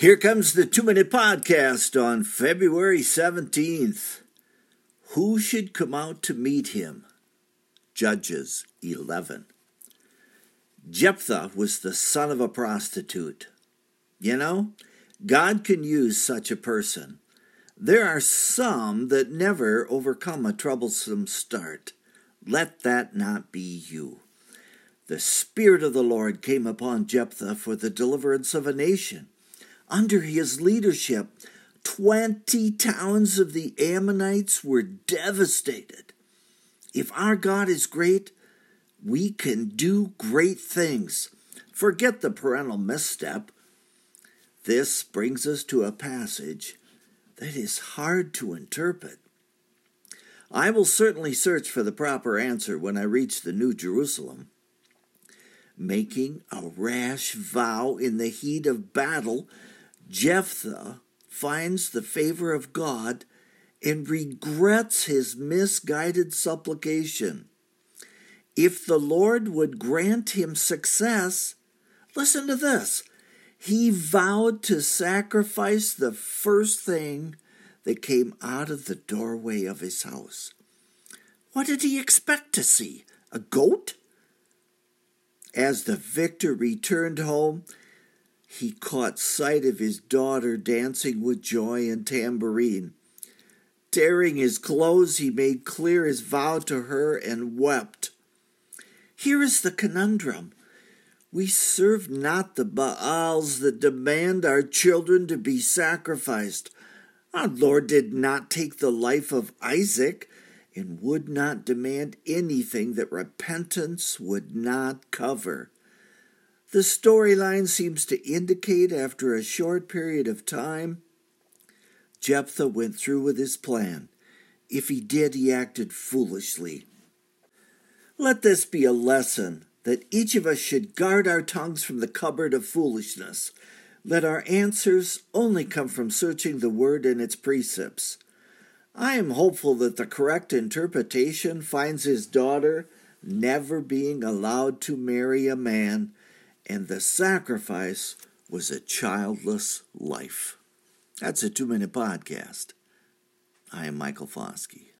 Here comes the two minute podcast on February 17th. Who should come out to meet him? Judges 11. Jephthah was the son of a prostitute. You know, God can use such a person. There are some that never overcome a troublesome start. Let that not be you. The Spirit of the Lord came upon Jephthah for the deliverance of a nation. Under his leadership, 20 towns of the Ammonites were devastated. If our God is great, we can do great things. Forget the parental misstep. This brings us to a passage that is hard to interpret. I will certainly search for the proper answer when I reach the New Jerusalem. Making a rash vow in the heat of battle Jephthah finds the favor of God and regrets his misguided supplication. If the Lord would grant him success, listen to this. He vowed to sacrifice the first thing that came out of the doorway of his house. What did he expect to see? A goat? As the victor returned home, he caught sight of his daughter dancing with joy and tambourine. Tearing his clothes, he made clear his vow to her and wept. Here is the conundrum. We serve not the Baals that demand our children to be sacrificed. Our Lord did not take the life of Isaac and would not demand anything that repentance would not cover. The storyline seems to indicate after a short period of time, Jephthah went through with his plan. If he did, he acted foolishly. Let this be a lesson that each of us should guard our tongues from the cupboard of foolishness. Let our answers only come from searching the Word and its precepts. I am hopeful that the correct interpretation finds his daughter never being allowed to marry a man and the sacrifice was a childless life. That's a two minute podcast. I am Michael Foskey.